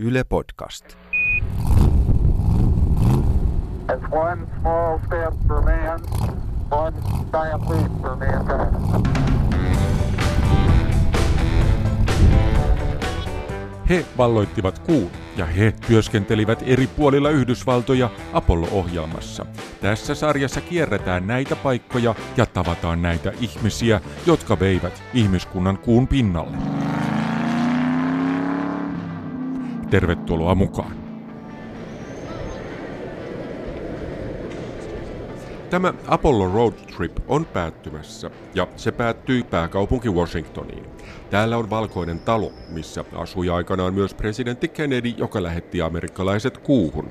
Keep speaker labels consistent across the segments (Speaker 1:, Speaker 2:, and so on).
Speaker 1: Yle Podcast.
Speaker 2: Man.
Speaker 3: He valloittivat kuun ja he työskentelivät eri puolilla Yhdysvaltoja Apollo-ohjelmassa. Tässä sarjassa kierretään näitä paikkoja ja tavataan näitä ihmisiä, jotka veivät ihmiskunnan kuun pinnalle. Tervetuloa mukaan. Tämä Apollo Road Trip on päättymässä ja se päättyi pääkaupunki Washingtoniin. Täällä on valkoinen talo, missä asui aikanaan myös presidentti Kennedy, joka lähetti amerikkalaiset kuuhun.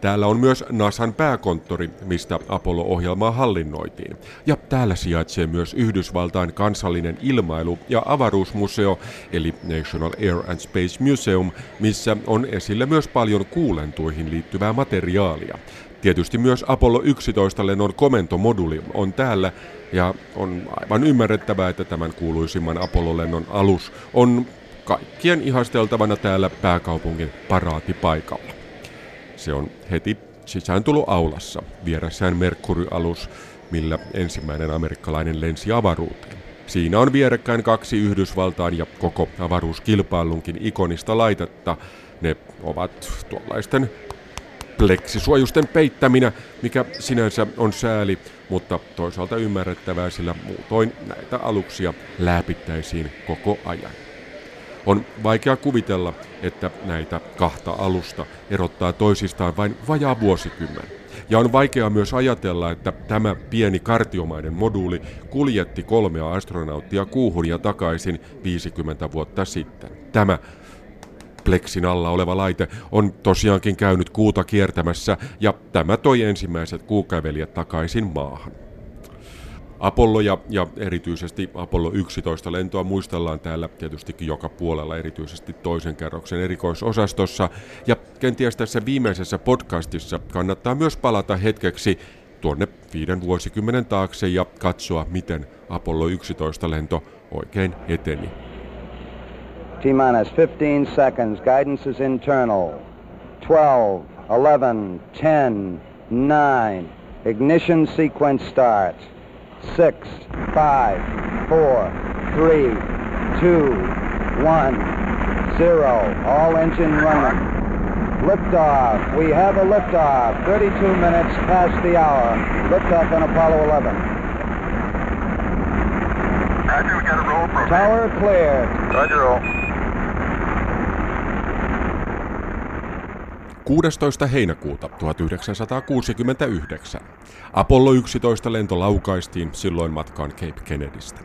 Speaker 3: Täällä on myös NASAn pääkonttori, mistä Apollo-ohjelmaa hallinnoitiin. Ja täällä sijaitsee myös Yhdysvaltain kansallinen ilmailu- ja avaruusmuseo, eli National Air and Space Museum, missä on esillä myös paljon kuulentuihin liittyvää materiaalia. Tietysti myös Apollo 11 lennon komentomoduli on täällä ja on aivan ymmärrettävää, että tämän kuuluisimman Apollo-lennon alus on kaikkien ihasteltavana täällä pääkaupungin paraatipaikalla. Se on heti sisääntuloaulassa vieressään Mercury-alus, millä ensimmäinen amerikkalainen lensi avaruuteen. Siinä on vierekkäin kaksi Yhdysvaltain ja koko avaruuskilpailunkin ikonista laitetta. Ne ovat tuollaisten pleksisuojusten peittäminä, mikä sinänsä on sääli, mutta toisaalta ymmärrettävää, sillä muutoin näitä aluksia läpittäisiin koko ajan. On vaikea kuvitella, että näitä kahta alusta erottaa toisistaan vain vajaa vuosikymmen. Ja on vaikea myös ajatella, että tämä pieni kartiomainen moduuli kuljetti kolmea astronauttia kuuhun ja takaisin 50 vuotta sitten. Tämä pleksin alla oleva laite on tosiaankin käynyt kuuta kiertämässä ja tämä toi ensimmäiset kuukävelijät takaisin maahan. Apollo ja, ja erityisesti Apollo 11 lentoa muistellaan täällä tietystikin joka puolella, erityisesti toisen kerroksen erikoisosastossa. Ja kenties tässä viimeisessä podcastissa kannattaa myös palata hetkeksi tuonne viiden vuosikymmenen taakse ja katsoa, miten Apollo 11 lento oikein eteni.
Speaker 4: T minus 15 seconds. Guidance is internal. 12, 11, 10, 9. Ignition sequence starts. 6, 5, 4, 3, 2, 1, 0. All engine running. Liftoff. We have a liftoff. 32 minutes past the hour. Liftoff on Apollo 11.
Speaker 2: Roger, we got a roll program.
Speaker 4: Tower cleared.
Speaker 2: Roger, roll.
Speaker 3: 16. heinäkuuta 1969 Apollo 11 lento laukaistiin silloin matkaan Cape Kennedystä.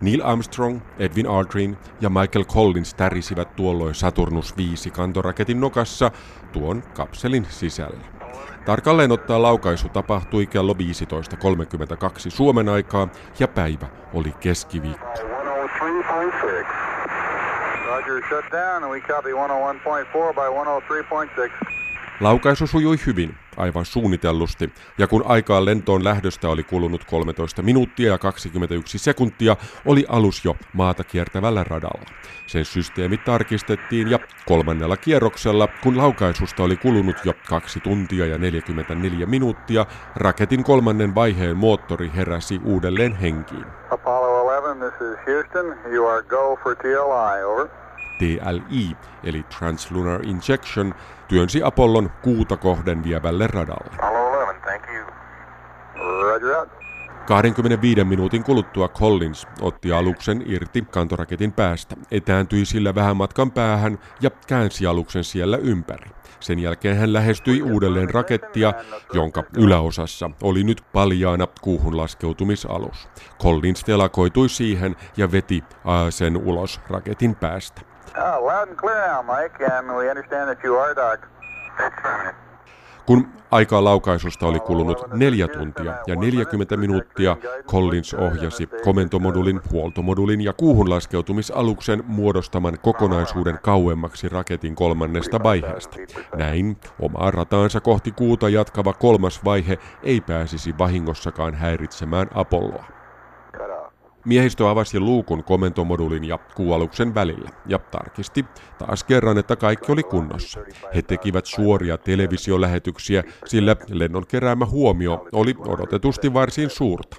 Speaker 3: Neil Armstrong, Edwin Aldrin ja Michael Collins tärisivät tuolloin Saturnus 5 kantoraketin nokassa tuon kapselin sisällä. Tarkalleen ottaa laukaisu tapahtui kello 15.32 Suomen aikaa ja päivä oli keskiviikko.
Speaker 2: 103.6. Roger, shut down, and we copy 101.4 by 103.6.
Speaker 3: Laukaisu sujui hyvin, aivan suunnitellusti, ja kun aikaa lentoon lähdöstä oli kulunut 13 minuuttia ja 21 sekuntia, oli alus jo maata kiertävällä radalla. Sen systeemit tarkistettiin ja kolmannella kierroksella, kun laukaisusta oli kulunut jo 2 tuntia ja 44 minuuttia, raketin kolmannen vaiheen moottori heräsi uudelleen henkiin.
Speaker 2: Apollo 11, this is Houston. You are go for TLI, over.
Speaker 3: TLI, eli Translunar Injection, työnsi Apollon kuuta kohden vievälle radalle.
Speaker 2: Apollo 11, thank you. Roger out.
Speaker 3: 25 minuutin kuluttua Collins otti aluksen irti kantoraketin päästä, etääntyi sillä vähän matkan päähän ja käänsi aluksen siellä ympäri. Sen jälkeen hän lähestyi uudelleen rakettia, jonka yläosassa oli nyt paljaana kuuhun laskeutumisalus. Collins telakoitui siihen ja veti sen ulos raketin päästä.
Speaker 2: Oh, loud and clear now, Mike, and we understand that you are dark.
Speaker 3: Kun aikaa laukaisusta oli kulunut neljä tuntia ja 40 minuuttia, Collins ohjasi komentomodulin, huoltomodulin ja kuuhun laskeutumisaluksen muodostaman kokonaisuuden kauemmaksi raketin kolmannesta vaiheesta. Näin omaa rataansa kohti kuuta jatkava kolmas vaihe ei pääsisi vahingossakaan häiritsemään Apolloa. Miehistö avasi luukun komentomodulin ja kuualuksen välillä ja tarkisti taas kerran, että kaikki oli kunnossa. He tekivät suoria televisiolähetyksiä, sillä lennon keräämä huomio oli odotetusti varsin suurta.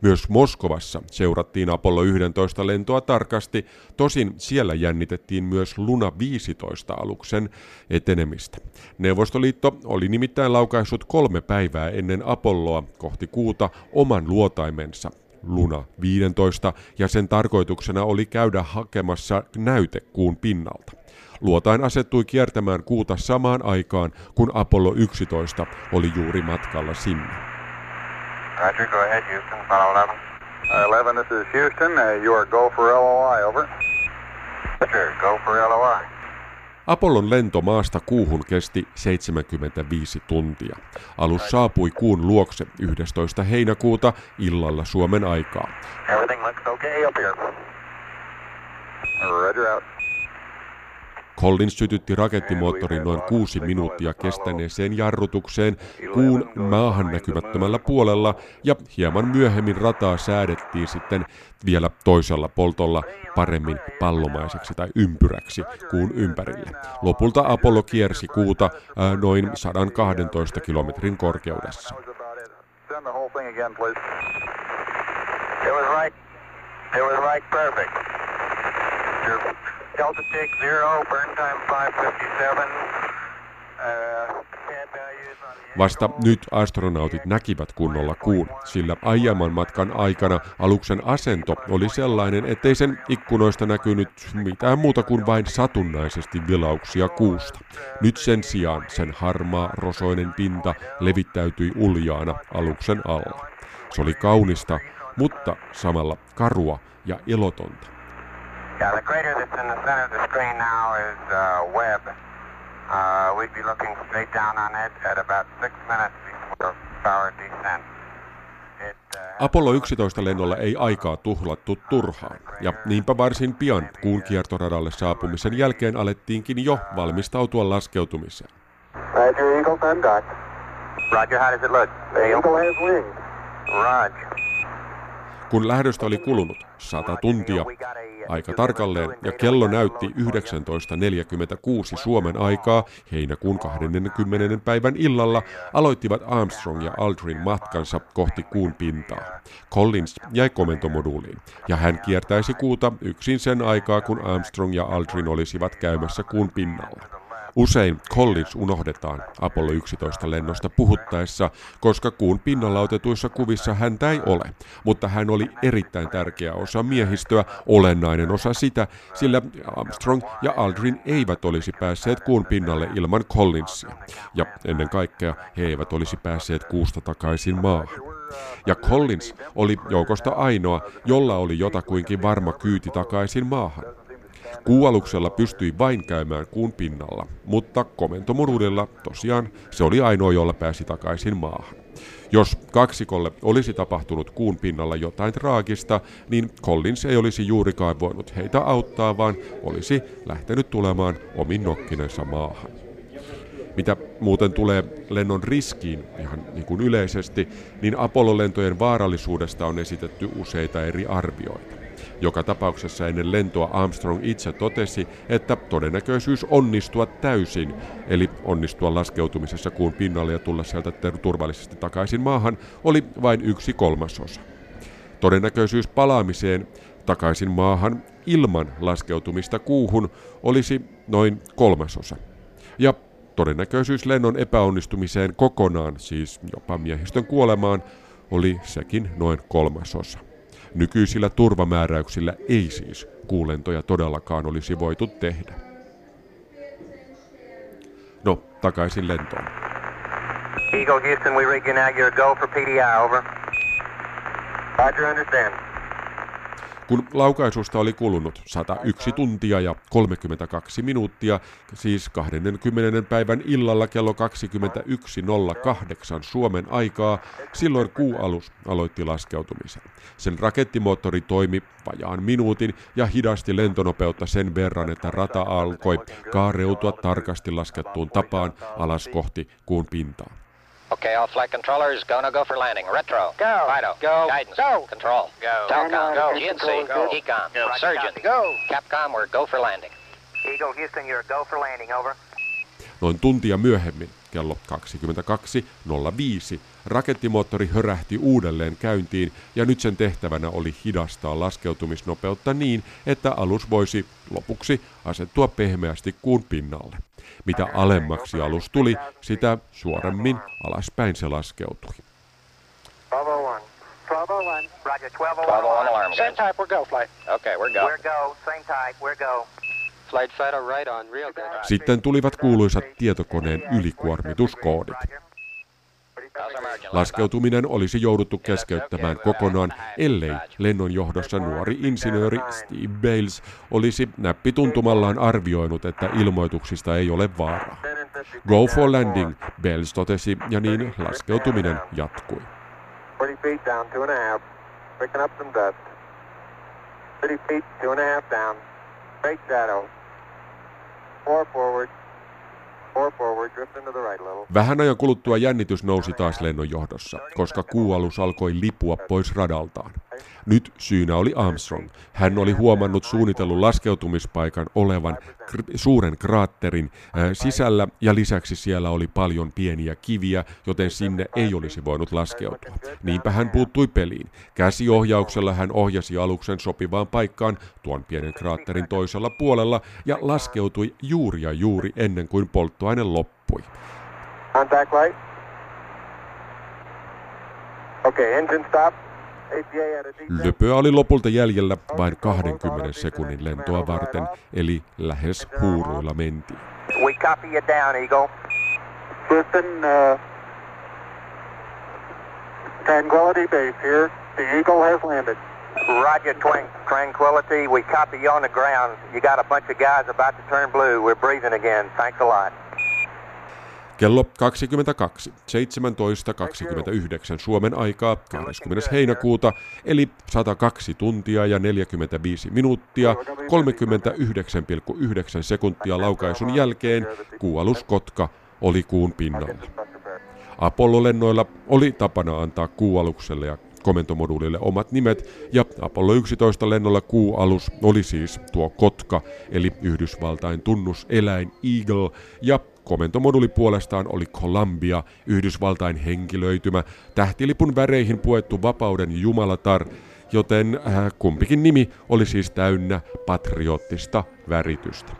Speaker 3: Myös Moskovassa seurattiin Apollo 11 lentoa tarkasti, tosin siellä jännitettiin myös Luna 15 aluksen etenemistä. Neuvostoliitto oli nimittäin laukaissut kolme päivää ennen Apolloa kohti kuuta oman luotaimensa, Luna 15, ja sen tarkoituksena oli käydä hakemassa näyte kuun pinnalta. Luotain asettui kiertämään kuuta samaan aikaan, kun Apollo 11 oli juuri matkalla sinne.
Speaker 2: Roger, go ahead, Houston, follow 11. Uh, 11, this is Houston. Uh, you are go for LOI, over. Roger, go for LOI.
Speaker 3: Apollon lento maasta kuuhun kesti 75 tuntia. Alus saapui kuun luokse 11. heinäkuuta illalla Suomen aikaa.
Speaker 2: Everything looks okay up here. Roger out.
Speaker 3: Collins sytytti rakettimoottorin noin kuusi minuuttia kestäneeseen jarrutukseen kuun maahan näkymättömällä puolella ja hieman myöhemmin rataa säädettiin sitten vielä toisella poltolla paremmin pallomaiseksi tai ympyräksi kuun ympärille. Lopulta Apollo kiersi kuuta noin 112 kilometrin korkeudessa.
Speaker 2: It was right. It was right perfect. Delta tick zero, burn time 557. Uh,
Speaker 3: Vasta nyt astronautit näkivät kunnolla kuun, sillä aiemman matkan aikana aluksen asento oli sellainen, ettei sen ikkunoista näkynyt mitään muuta kuin vain satunnaisesti vilauksia kuusta. Nyt sen sijaan sen harmaa, rosoinen pinta levittäytyi uljaana aluksen alla. Se oli kaunista, mutta samalla karua ja elotonta.
Speaker 2: Yeah, the crater that's in the center of the screen now is uh, Webb. Uh, we'd be looking straight down on it at about six minutes before power descent.
Speaker 3: Uh, Apollo 11 lennolla ei aikaa tuhlattu turhaan, ja niinpä varsin pian kuun kiertoradalle saapumisen jälkeen alettiinkin jo valmistautua laskeutumiseen.
Speaker 2: Roger, Eagle, Roger, how does it look? Eagle has wings. Roger.
Speaker 3: Kun lähdöstä oli kulunut 100 tuntia, aika tarkalleen, ja kello näytti 19.46 Suomen aikaa heinäkuun 20. päivän illalla, aloittivat Armstrong ja Aldrin matkansa kohti kuun pintaa. Collins jäi komentomoduuliin, ja hän kiertäisi kuuta yksin sen aikaa, kun Armstrong ja Aldrin olisivat käymässä kuun pinnalla. Usein Collins unohdetaan Apollo 11 lennosta puhuttaessa, koska kuun pinnalla otetuissa kuvissa häntä ei ole, mutta hän oli erittäin tärkeä osa miehistöä, olennainen osa sitä, sillä Armstrong ja Aldrin eivät olisi päässeet kuun pinnalle ilman Collinsia. Ja ennen kaikkea he eivät olisi päässeet kuusta takaisin maahan. Ja Collins oli joukosta ainoa, jolla oli jotakuinkin varma kyyti takaisin maahan. Kuualuksella pystyi vain käymään kuun pinnalla, mutta komentomodulilla tosiaan se oli ainoa, jolla pääsi takaisin maahan. Jos kaksikolle olisi tapahtunut kuun pinnalla jotain traagista, niin Collins ei olisi juurikaan voinut heitä auttaa, vaan olisi lähtenyt tulemaan omin nokkinensa maahan. Mitä muuten tulee lennon riskiin ihan niin kuin yleisesti, niin Apollo-lentojen vaarallisuudesta on esitetty useita eri arvioita. Joka tapauksessa ennen lentoa Armstrong itse totesi, että todennäköisyys onnistua täysin, eli onnistua laskeutumisessa kuun pinnalle ja tulla sieltä turvallisesti takaisin maahan, oli vain yksi kolmasosa. Todennäköisyys palaamiseen takaisin maahan ilman laskeutumista kuuhun olisi noin kolmasosa. Ja todennäköisyys lennon epäonnistumiseen kokonaan, siis jopa miehistön kuolemaan, oli sekin noin kolmasosa. Nykyisillä turvamääräyksillä ei siis kuulentoja todellakaan olisi voitu tehdä. No, takaisin lentoon.
Speaker 2: Eagle Houston, we rig you now. You're go for PDI, over. Roger, understand.
Speaker 3: Kun laukaisusta oli kulunut 101 tuntia ja 32 minuuttia, siis 20. päivän illalla kello 21.08 Suomen aikaa, silloin kuualus aloitti laskeutumisen. Sen rakettimoottori toimi vajaan minuutin ja hidasti lentonopeutta sen verran, että rata alkoi kaareutua tarkasti laskettuun tapaan alas kohti kuun pintaa.
Speaker 1: Okay, all flight controllers, go no go for landing. Retro.
Speaker 5: Go.
Speaker 1: Fido.
Speaker 5: Go.
Speaker 1: Guidance.
Speaker 5: Go.
Speaker 1: Control.
Speaker 5: Go.
Speaker 1: Telcom.
Speaker 5: Go.
Speaker 1: GNC.
Speaker 5: Go.
Speaker 1: Ecom.
Speaker 5: Go.
Speaker 1: Surgeon.
Speaker 5: Go.
Speaker 1: Capcom, we're go for landing.
Speaker 5: Eagle Houston, you're go for landing, over.
Speaker 3: Noin tuntia myöhemmin, kello 22.05, rakettimoottori hörähti uudelleen käyntiin ja nyt sen tehtävänä oli hidastaa laskeutumisnopeutta niin, että alus voisi lopuksi asettua pehmeästi kuun pinnalle. Mitä alemmaksi alus tuli, sitä suoremmin alaspäin se laskeutui.
Speaker 5: Bravo 1. Bravo 1. Roger, 12
Speaker 1: 12 on alarm.
Speaker 5: Same
Speaker 1: guys.
Speaker 5: type, we're go, flight.
Speaker 1: Okay, we're go.
Speaker 5: We're go, same type, we're go. Flight Fido, right on, real good.
Speaker 3: Sitten tulivat kuuluisat tietokoneen ylikuormituskoodit. Laskeutuminen olisi jouduttu keskeyttämään kokonaan, ellei lennon johdossa nuori insinööri Steve Bales olisi näppituntumallaan arvioinut, että ilmoituksista ei ole vaaraa. Go for landing, Bales totesi, ja niin laskeutuminen jatkui.
Speaker 2: 40 feet down, two and a half. Picking up some dust. 30 feet, two and a half down. Straight shadow. Four forward.
Speaker 3: Vähän ajan kuluttua jännitys nousi taas lennon johdossa, koska kuualus alkoi lipua pois radaltaan. Nyt syynä oli Armstrong. Hän oli huomannut suunnitellun laskeutumispaikan olevan kr- suuren kraatterin äh, sisällä ja lisäksi siellä oli paljon pieniä kiviä, joten sinne ei olisi voinut laskeutua. Niinpä hän puuttui peliin. Käsiohjauksella hän ohjasi aluksen sopivaan paikkaan tuon pienen kraatterin toisella puolella ja laskeutui juuri ja juuri ennen kuin polttoaine loppui.
Speaker 2: Okay, engine stop. APA at a descent.
Speaker 3: Löpöä oli lopulta jäljellä vain 20 sekunnin lentoa varten, eli lähes huuruilla mentiin.
Speaker 5: We copy you down, Eagle.
Speaker 2: Houston, uh, Tranquility Base here. The Eagle has landed.
Speaker 5: Roger, twang, Tranquility, we copy you on the ground. You got a bunch of guys about to turn blue. We're breathing again. Thanks a lot.
Speaker 3: Kello 22, 17.29 Suomen aikaa 20. heinäkuuta, eli 102 tuntia ja 45 minuuttia, 39,9 sekuntia laukaisun jälkeen kuualus Kotka oli kuun pinnalla. Apollo-lennoilla oli tapana antaa kuualukselle ja komentomoduulille omat nimet, ja Apollo 11 lennolla kuualus oli siis tuo Kotka, eli Yhdysvaltain tunnuseläin Eagle, ja komentomoduuli puolestaan oli Columbia, Yhdysvaltain henkilöitymä, tähtilipun väreihin puettu vapauden jumalatar, joten äh, kumpikin nimi oli siis täynnä patriottista väritystä.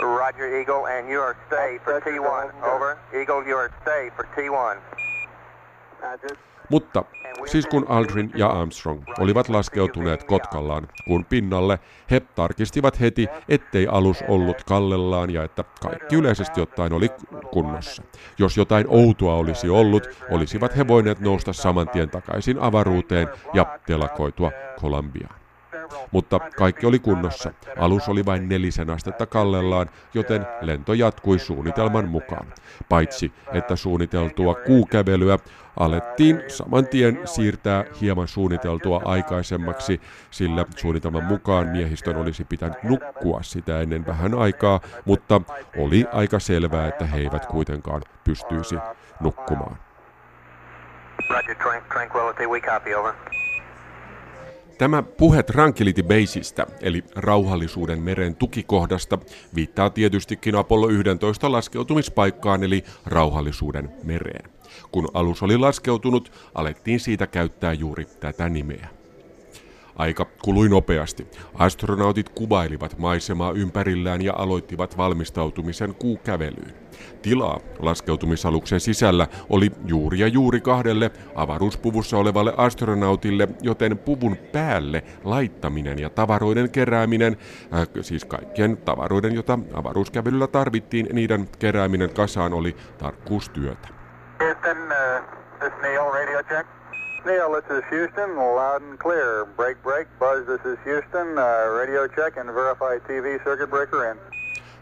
Speaker 5: Roger, Eagle, and you are stay for T1. Over. Eagle, you are stay for T1.
Speaker 3: Mutta siis kun Aldrin ja Armstrong olivat laskeutuneet Kotkallaan kuun pinnalle, he tarkistivat heti, ettei alus ollut kallellaan ja että kaikki yleisesti ottaen oli kunnossa. Jos jotain outoa olisi ollut, olisivat he voineet nousta saman tien takaisin avaruuteen ja telakoitua Columbiaan. Mutta kaikki oli kunnossa. Alus oli vain nelisen astetta kallellaan, joten lento jatkui suunnitelman mukaan. Paitsi, että suunniteltua kuukävelyä alettiin saman tien siirtää hieman suunniteltua aikaisemmaksi, sillä suunnitelman mukaan miehistön olisi pitänyt nukkua sitä ennen vähän aikaa, mutta oli aika selvää, että he eivät kuitenkaan pystyisi nukkumaan.
Speaker 5: Roger, tran- Tranquility, we copy. Over.
Speaker 3: Tämä puhe Tranquility Baseista, eli rauhallisuuden meren tukikohdasta, viittaa tietystikin Apollo 11 laskeutumispaikkaan, eli rauhallisuuden mereen. Kun alus oli laskeutunut, alettiin siitä käyttää juuri tätä nimeä. Aika kului nopeasti. Astronautit kuvailivat maisemaa ympärillään ja aloittivat valmistautumisen kuukävelyyn. Tilaa laskeutumisaluksen sisällä oli juuri ja juuri kahdelle avaruuspuvussa olevalle astronautille, joten puvun päälle laittaminen ja tavaroiden kerääminen, äh, siis kaikkien tavaroiden, jota avaruuskävelyllä tarvittiin, niiden kerääminen kasaan oli tarkkuustyötä.
Speaker 2: Houston, uh, this is Neil, radio check. Neil, this is Houston, loud and clear. Break, break. Buzz, this is Houston, uh, radio check and verify TV circuit breaker in.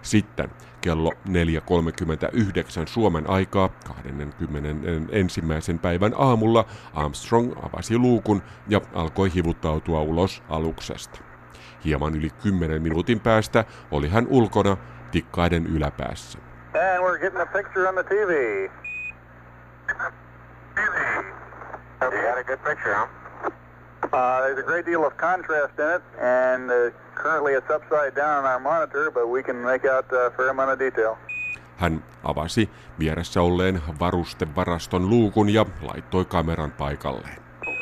Speaker 3: Sitten kello 4.39 Suomen aikaa 21. päivän aamulla Armstrong avasi luukun ja alkoi hivuttautua ulos aluksesta. Hieman yli 10 minuutin päästä oli hän ulkona tikkaiden yläpäässä.
Speaker 6: And we're getting a picture on the TV.
Speaker 2: You got a good picture, huh?
Speaker 6: Uh, there's a great deal of contrast in it, and uh, currently it's upside down on our monitor, but we can make out a fair amount of detail.
Speaker 3: Hän avasi vieressä olleen varustevaraston luukun ja laittoi kameran paikalleen.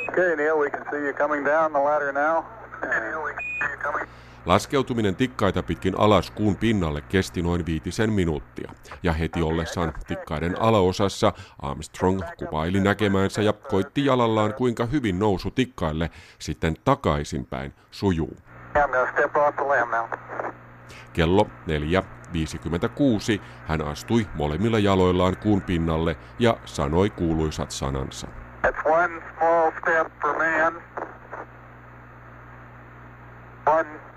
Speaker 6: Okay, Neil, we can see you coming down the ladder now. Neil, we can see you coming.
Speaker 3: Laskeutuminen tikkaita pitkin alas kuun pinnalle kesti noin viitisen minuuttia, ja heti ollessaan tikkaiden alaosassa Armstrong kuvaili näkemänsä ja koitti jalallaan kuinka hyvin nousu tikkaille sitten takaisinpäin sujuu. Kello 4.56 hän astui molemmilla jaloillaan kuun pinnalle ja sanoi kuuluisat sanansa.
Speaker 6: That's one small step for man, one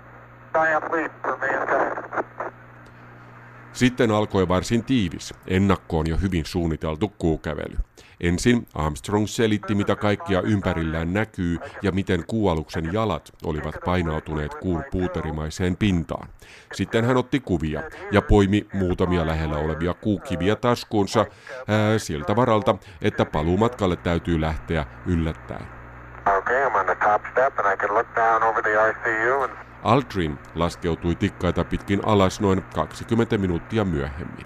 Speaker 3: Sitten alkoi varsin tiivis, ennakkoon jo hyvin suunniteltu kuukävely. Ensin Armstrong selitti, mitä kaikkia ympärillään näkyy ja miten kuualuksen jalat olivat painautuneet kuun puuterimaiseen pintaan. Sitten hän otti kuvia ja poimi muutamia lähellä olevia kuukiviä taskuunsa ää, siltä varalta, että paluumatkalle täytyy lähteä yllättäen.
Speaker 2: Okay, I'm on the top step and I can look down over the RCU and
Speaker 3: Aldrin laskeutui tikkaita pitkin alas noin 20 minuuttia myöhemmin.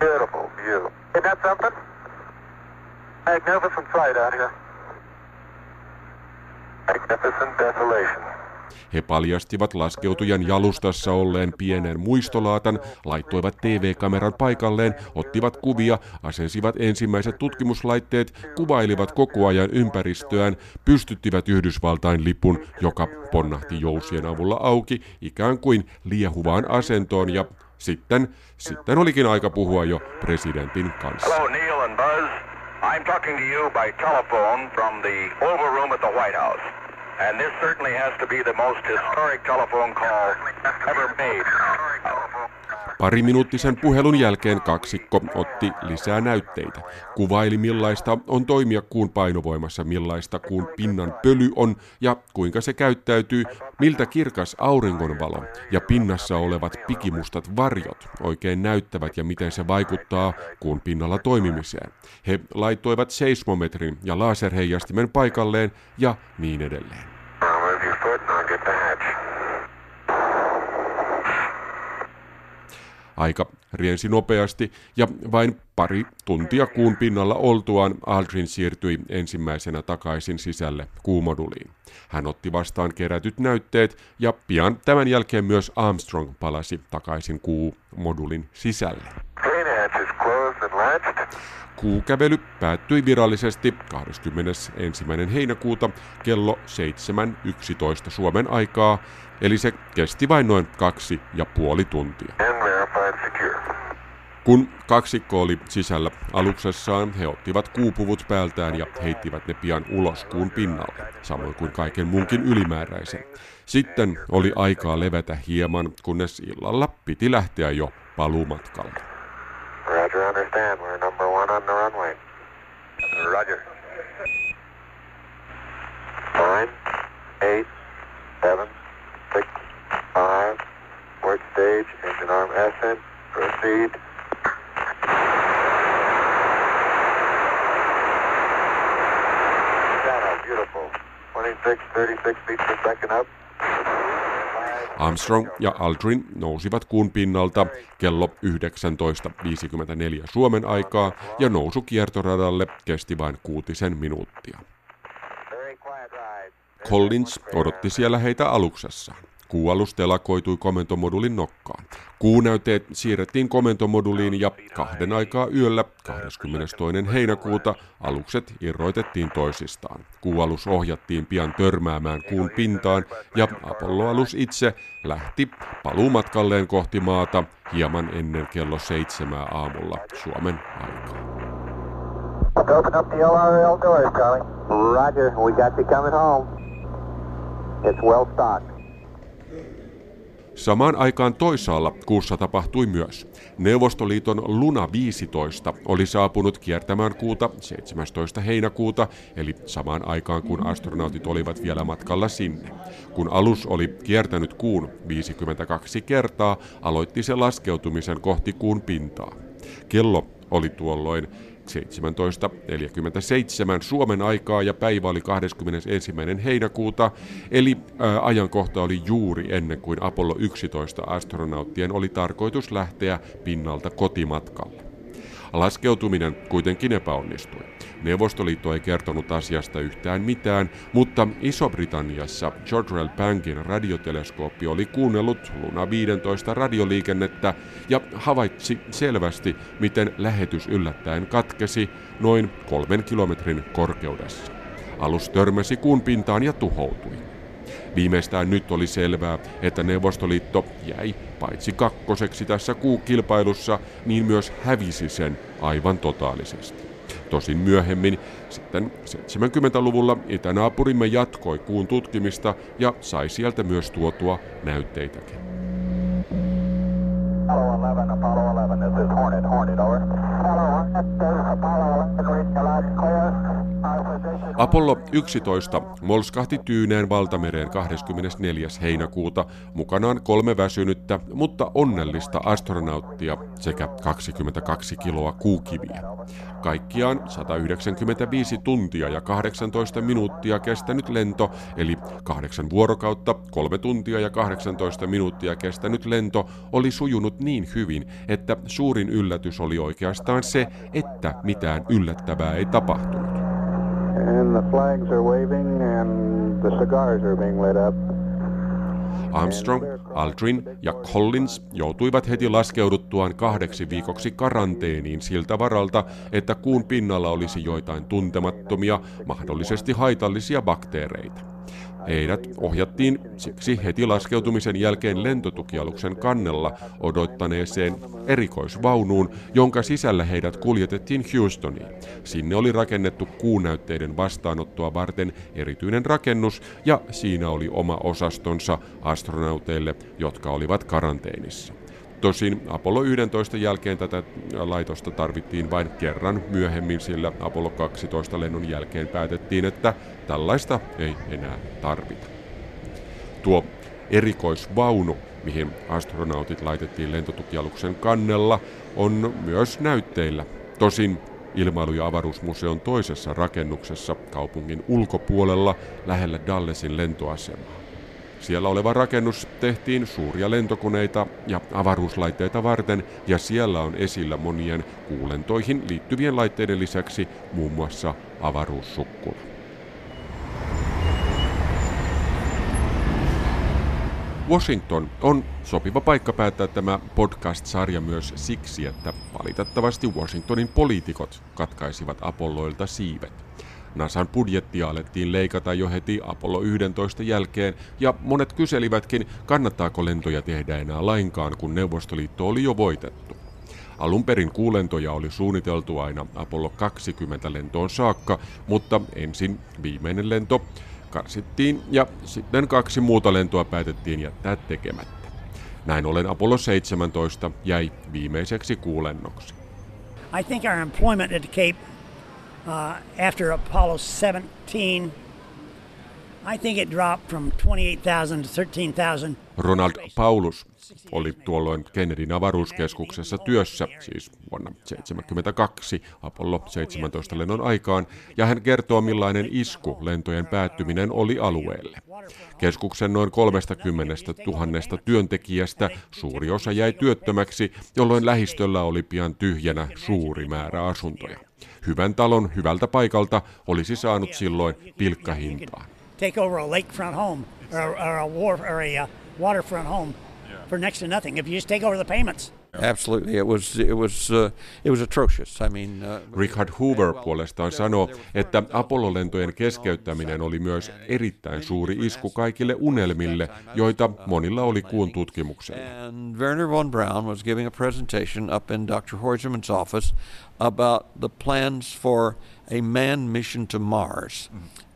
Speaker 2: Magnificent sight out here. Magnificent desolation.
Speaker 3: He paljastivat laskeutujan jalustassa olleen pienen muistolaatan, laittoivat TV-kameran paikalleen, ottivat kuvia, asensivat ensimmäiset tutkimuslaitteet, kuvailivat koko ajan ympäristöään, pystyttivät Yhdysvaltain lipun, joka ponnahti jousien avulla auki ikään kuin liehuvaan asentoon ja sitten, sitten olikin aika puhua jo presidentin kanssa.
Speaker 7: Hello, Neil and Buzz. I'm talking to you by telephone from the Oval Room at the White House. And this certainly has to be the most historic telephone call ever made.
Speaker 3: Pariminuuttisen puhelun jälkeen kaksikko otti lisää näytteitä. Kuvaili millaista on toimia kuun painovoimassa, millaista kuun pinnan pöly on ja kuinka se käyttäytyy, miltä kirkas auringonvalo ja pinnassa olevat pikimustat varjot oikein näyttävät ja miten se vaikuttaa kuun pinnalla toimimiseen. He laittoivat seismometrin ja laserheijastimen paikalleen ja niin edelleen.
Speaker 2: Now move your foot and I'll get the hatch.
Speaker 3: Aika riensi nopeasti ja vain pari tuntia kuun pinnalla oltuaan Aldrin siirtyi ensimmäisenä takaisin sisälle kuumoduliin. Hän otti vastaan kerätyt näytteet ja pian tämän jälkeen myös Armstrong palasi takaisin kuumodulin sisälle. Kuukävely päättyi virallisesti 21. heinäkuuta kello 7.11 Suomen aikaa, eli se kesti vain noin kaksi ja puoli tuntia. Kun kaksikko oli sisällä aluksessaan, he ottivat kuupuvut päältään ja heittivät ne pian ulos kuun pinnalle, samoin kuin kaiken muunkin ylimääräisen. Sitten oli aikaa levätä hieman, kunnes illalla piti lähteä jo paluumatkalle.
Speaker 2: Roger, understand.
Speaker 7: Roger.
Speaker 2: Nine, eight, seven, six, five. Work stage, engine arm ascent. Proceed. Shadow, beautiful. 26, 36 feet per second up.
Speaker 3: Armstrong ja Aldrin nousivat kuun pinnalta kello 19.54 Suomen aikaa ja nousu kiertoradalle kesti vain kuutisen minuuttia. Collins odotti siellä heitä aluksessaan. Kuualus telakoitui komentomodulin nokkaan. Kuunäyteet siirrettiin komentomoduliin ja kahden aikaa yöllä 22. heinäkuuta alukset irroitettiin toisistaan. Kuualus ohjattiin pian törmäämään kuun pintaan ja Apollo-alus itse lähti paluumatkalleen kohti maata hieman ennen kello seitsemää aamulla Suomen aikaa.
Speaker 2: Roger, we got you coming home. It's well stocked.
Speaker 3: Samaan aikaan toisaalla kuussa tapahtui myös. Neuvostoliiton Luna 15 oli saapunut kiertämään kuuta 17. heinäkuuta, eli samaan aikaan kun astronautit olivat vielä matkalla sinne. Kun alus oli kiertänyt kuun 52 kertaa, aloitti se laskeutumisen kohti kuun pintaa. Kello oli tuolloin 17.47 Suomen aikaa ja päivä oli 21. heinäkuuta, eli ää, ajankohta oli juuri ennen kuin Apollo 11 astronauttien oli tarkoitus lähteä pinnalta kotimatkalle. Laskeutuminen kuitenkin epäonnistui. Neuvostoliitto ei kertonut asiasta yhtään mitään, mutta Iso-Britanniassa George Pankin radioteleskooppi oli kuunnellut Luna 15 radioliikennettä ja havaitsi selvästi, miten lähetys yllättäen katkesi noin kolmen kilometrin korkeudessa. Alus törmäsi kuun pintaan ja tuhoutui. Viimeistään nyt oli selvää, että Neuvostoliitto jäi paitsi kakkoseksi tässä kuukilpailussa, niin myös hävisi sen aivan totaalisesti. Tosin myöhemmin, sitten 70-luvulla, itänaapurimme jatkoi kuun tutkimista ja sai sieltä myös tuotua näytteitäkin. Apollo 11, Apollo 11, this is Hornet, Hornet, over. Apollo 11, Apollo 11, clear. Apollo 11 molskahti Tyyneen valtamereen 24. heinäkuuta mukanaan kolme väsynyttä, mutta onnellista astronauttia sekä 22 kiloa kuukiviä. Kaikkiaan 195 tuntia ja 18 minuuttia kestänyt lento, eli kahdeksan vuorokautta, kolme tuntia ja 18 minuuttia kestänyt lento oli sujunut niin hyvin, että suurin yllätys oli oikeastaan se, että mitään yllättävää ei tapahtunut. And the flags are waving and the cigars are being lit up. Armstrong, Aldrin ja Collins joutuivat heti laskeuduttuaan kahdeksi viikoksi karanteeniin siltä varalta, että kuun pinnalla olisi joitain tuntemattomia, mahdollisesti haitallisia bakteereita. Heidät ohjattiin siksi heti laskeutumisen jälkeen lentotukialuksen kannella odottaneeseen erikoisvaunuun, jonka sisällä heidät kuljetettiin Houstoniin. Sinne oli rakennettu kuunäytteiden vastaanottoa varten erityinen rakennus ja siinä oli oma osastonsa astronauteille, jotka olivat karanteenissa. Tosin Apollo 11 jälkeen tätä laitosta tarvittiin vain kerran myöhemmin, sillä Apollo 12 lennon jälkeen päätettiin, että tällaista ei enää tarvita. Tuo erikoisvaunu, mihin astronautit laitettiin lentotukialuksen kannella, on myös näytteillä. Tosin Ilmailu- ja avaruusmuseon toisessa rakennuksessa kaupungin ulkopuolella lähellä Dallesin lentoasemaa. Siellä oleva rakennus tehtiin suuria lentokoneita ja avaruuslaitteita varten ja siellä on esillä monien kuulentoihin liittyvien laitteiden lisäksi muun muassa avaruussukkula. Washington on sopiva paikka päättää tämä podcast-sarja myös siksi, että valitettavasti Washingtonin poliitikot katkaisivat Apolloilta siivet. NASAn budjettia alettiin leikata jo heti Apollo 11 jälkeen, ja monet kyselivätkin, kannattaako lentoja tehdä enää lainkaan, kun Neuvostoliitto oli jo voitettu. Alun perin kuulentoja oli suunniteltu aina Apollo 20 lentoon saakka, mutta ensin viimeinen lento karsittiin ja sitten kaksi muuta lentoa päätettiin jättää tekemättä. Näin ollen Apollo 17 jäi viimeiseksi kuulennoksi. I think our employment at Cape uh, after Apollo 17, I think it dropped from 28,000 to 13,000. Ronald Paulus oli tuolloin Kennedyn avaruuskeskuksessa työssä, siis vuonna 1972 Apollo 17 lennon aikaan, ja hän kertoo millainen isku lentojen päättyminen oli alueelle. Keskuksen noin 30 000 työntekijästä suuri osa jäi työttömäksi, jolloin lähistöllä oli pian tyhjänä suuri määrä asuntoja. Hyvän talon hyvältä paikalta olisi saanut silloin pilkkahintaan. Take over a lakefront home or, or a, war, or a uh, waterfront home for next to nothing if you just take over the payments. Absolutely, it was it was uh, it was atrocious. I mean, uh, Richard Hoover puolestaan sanoo, että Apollo-lentojen keskeyttäminen oli myös erittäin suuri isku kaikille unelmille, joita monilla oli kuun tutkimuksella. And Werner von Braun was giving a presentation up in Dr. Horsemann's office about the plans for
Speaker 8: a manned mission to Mars. And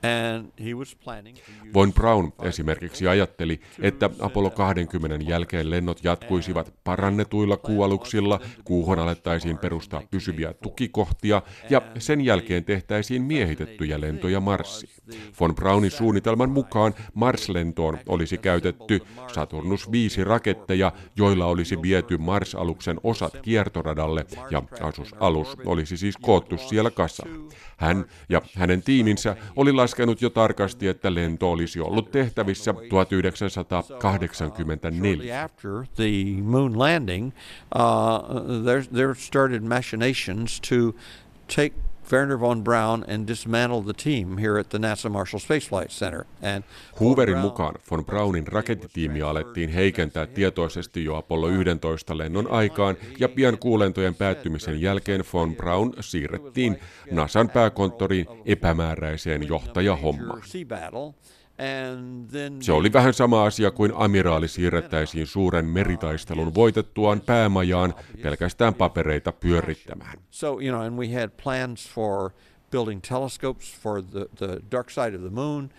Speaker 3: Von Braun esimerkiksi ajatteli, että Apollo 20 jälkeen lennot jatkuisivat parannetuilla kuualuksilla, kuuhun alettaisiin perustaa pysyviä tukikohtia ja sen jälkeen tehtäisiin miehitettyjä lentoja Marsiin. Von Braunin suunnitelman mukaan Mars-lentoon olisi käytetty Saturnus 5 raketteja, joilla olisi viety Mars-aluksen osat kiertoradalle ja asusalus olisi siis koottu siellä kasaan. Hän ja hänen tiiminsä oli laskenut jo tarkasti, että lento olisi ollut tehtävissä 1984.
Speaker 8: after the moon landing, uh, there, there started machinations to take Werner von Braun and the team here at the NASA Marshall Space Flight Center. And
Speaker 3: Hooverin mukaan von Braunin rakettitiimiä alettiin heikentää tietoisesti jo Apollo 11 lennon aikaan, ja pian kuulentojen päättymisen jälkeen von Braun siirrettiin NASAn pääkonttoriin epämääräiseen johtajahommaan. Se oli vähän sama asia kuin amiraali siirrettäisiin suuren meritaistelun voitettuaan päämajaan pelkästään papereita pyörittämään.
Speaker 8: So, you know, and we had plans for building telescopes for the, the dark side of the moon.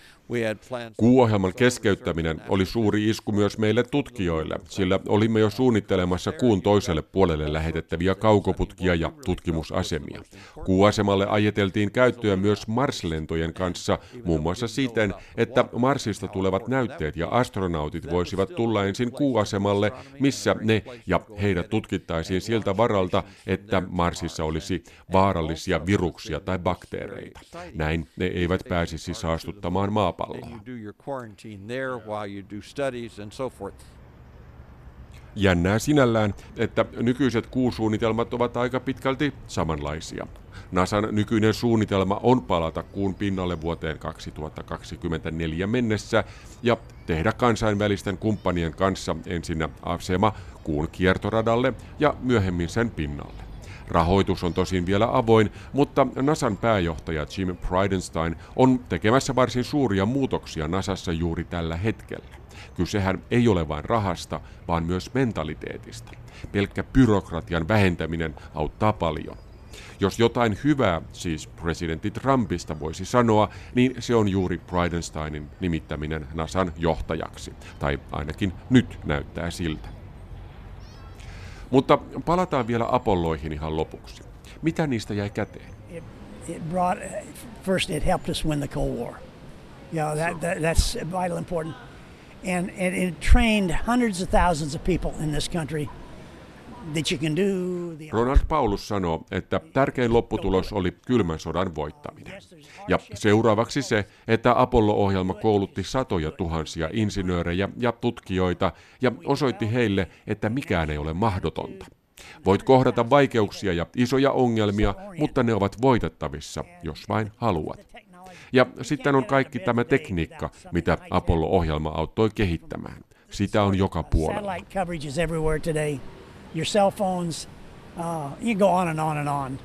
Speaker 3: Kuuohjelman keskeyttäminen oli suuri isku myös meille tutkijoille, sillä olimme jo suunnittelemassa kuun toiselle puolelle lähetettäviä kaukoputkia ja tutkimusasemia. Kuuasemalle ajeteltiin käyttöä myös Mars-lentojen kanssa, muun muassa siten, että Marsista tulevat näytteet ja astronautit voisivat tulla ensin kuuasemalle, missä ne ja heidät tutkittaisiin siltä varalta, että Marsissa olisi vaarallisia viruksia tai bakteereita. Näin ne eivät pääsisi saastuttamaan maapalloa.
Speaker 8: and you do your quarantine there while you do studies and so forth.
Speaker 3: Jännää sinällään, että nykyiset kuusuunnitelmat ovat aika pitkälti samanlaisia. NASAn nykyinen suunnitelma on palata kuun pinnalle vuoteen 2024 mennessä ja tehdä kansainvälisten kumppanien kanssa ensinnä asema kuun kiertoradalle ja myöhemmin sen pinnalle. Rahoitus on tosin vielä avoin, mutta NASAn pääjohtaja Jim Bridenstine on tekemässä varsin suuria muutoksia NASAssa juuri tällä hetkellä. Kysehän ei ole vain rahasta, vaan myös mentaliteetista. Pelkkä byrokratian vähentäminen auttaa paljon. Jos jotain hyvää siis presidentti Trumpista voisi sanoa, niin se on juuri Bridenstinin nimittäminen NASAn johtajaksi. Tai ainakin nyt näyttää siltä. Mutta palataan vielä Apolloihin ihan lopuksi. Mitä niistä jäi käteen?
Speaker 9: it, it brought first it helped us win the Cold War. Yeah, that, that that's vital important, and, and it trained hundreds of thousands of people in this country that you can do the
Speaker 3: Ronald Paulus sanoo, että tärkein lopputulos oli kylmän sodan voittaminen. Ja seuraavaksi se, että Apollo-ohjelma koulutti satoja tuhansia insinöörejä ja tutkijoita ja osoitti heille, että mikään ei ole mahdotonta. Voit kohdata vaikeuksia ja isoja ongelmia, mutta ne ovat voitettavissa, jos vain haluat. Ja sitten on kaikki tämä tekniikka, mitä Apollo-ohjelma auttoi kehittämään. Sitä on joka puolella.
Speaker 9: Your cell phones, uh, you go on and on and on.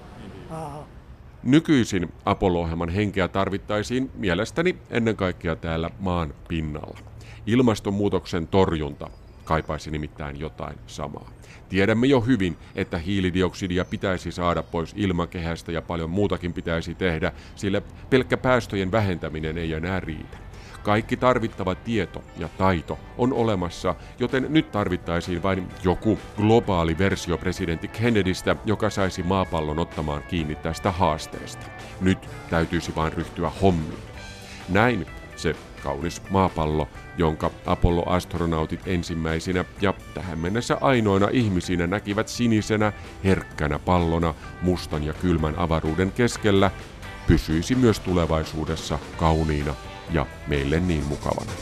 Speaker 3: Nykyisin Apollo-ohjelman henkeä tarvittaisiin mielestäni ennen kaikkea täällä maan pinnalla. Ilmastonmuutoksen torjunta kaipaisi nimittäin jotain samaa. Tiedämme jo hyvin, että hiilidioksidia pitäisi saada pois ilmakehästä ja paljon muutakin pitäisi tehdä, sillä pelkkä päästöjen vähentäminen ei enää riitä. Kaikki tarvittava tieto ja taito on olemassa, joten nyt tarvittaisiin vain joku globaali versio presidentti Kennedystä, joka saisi maapallon ottamaan kiinni tästä haasteesta. Nyt täytyisi vain ryhtyä hommiin. Näin se kaunis maapallo, jonka Apollo-astronautit ensimmäisinä ja tähän mennessä ainoina ihmisinä näkivät sinisenä, herkkänä pallona mustan ja kylmän avaruuden keskellä, pysyisi myös tulevaisuudessa kauniina ja meille niin mukavana.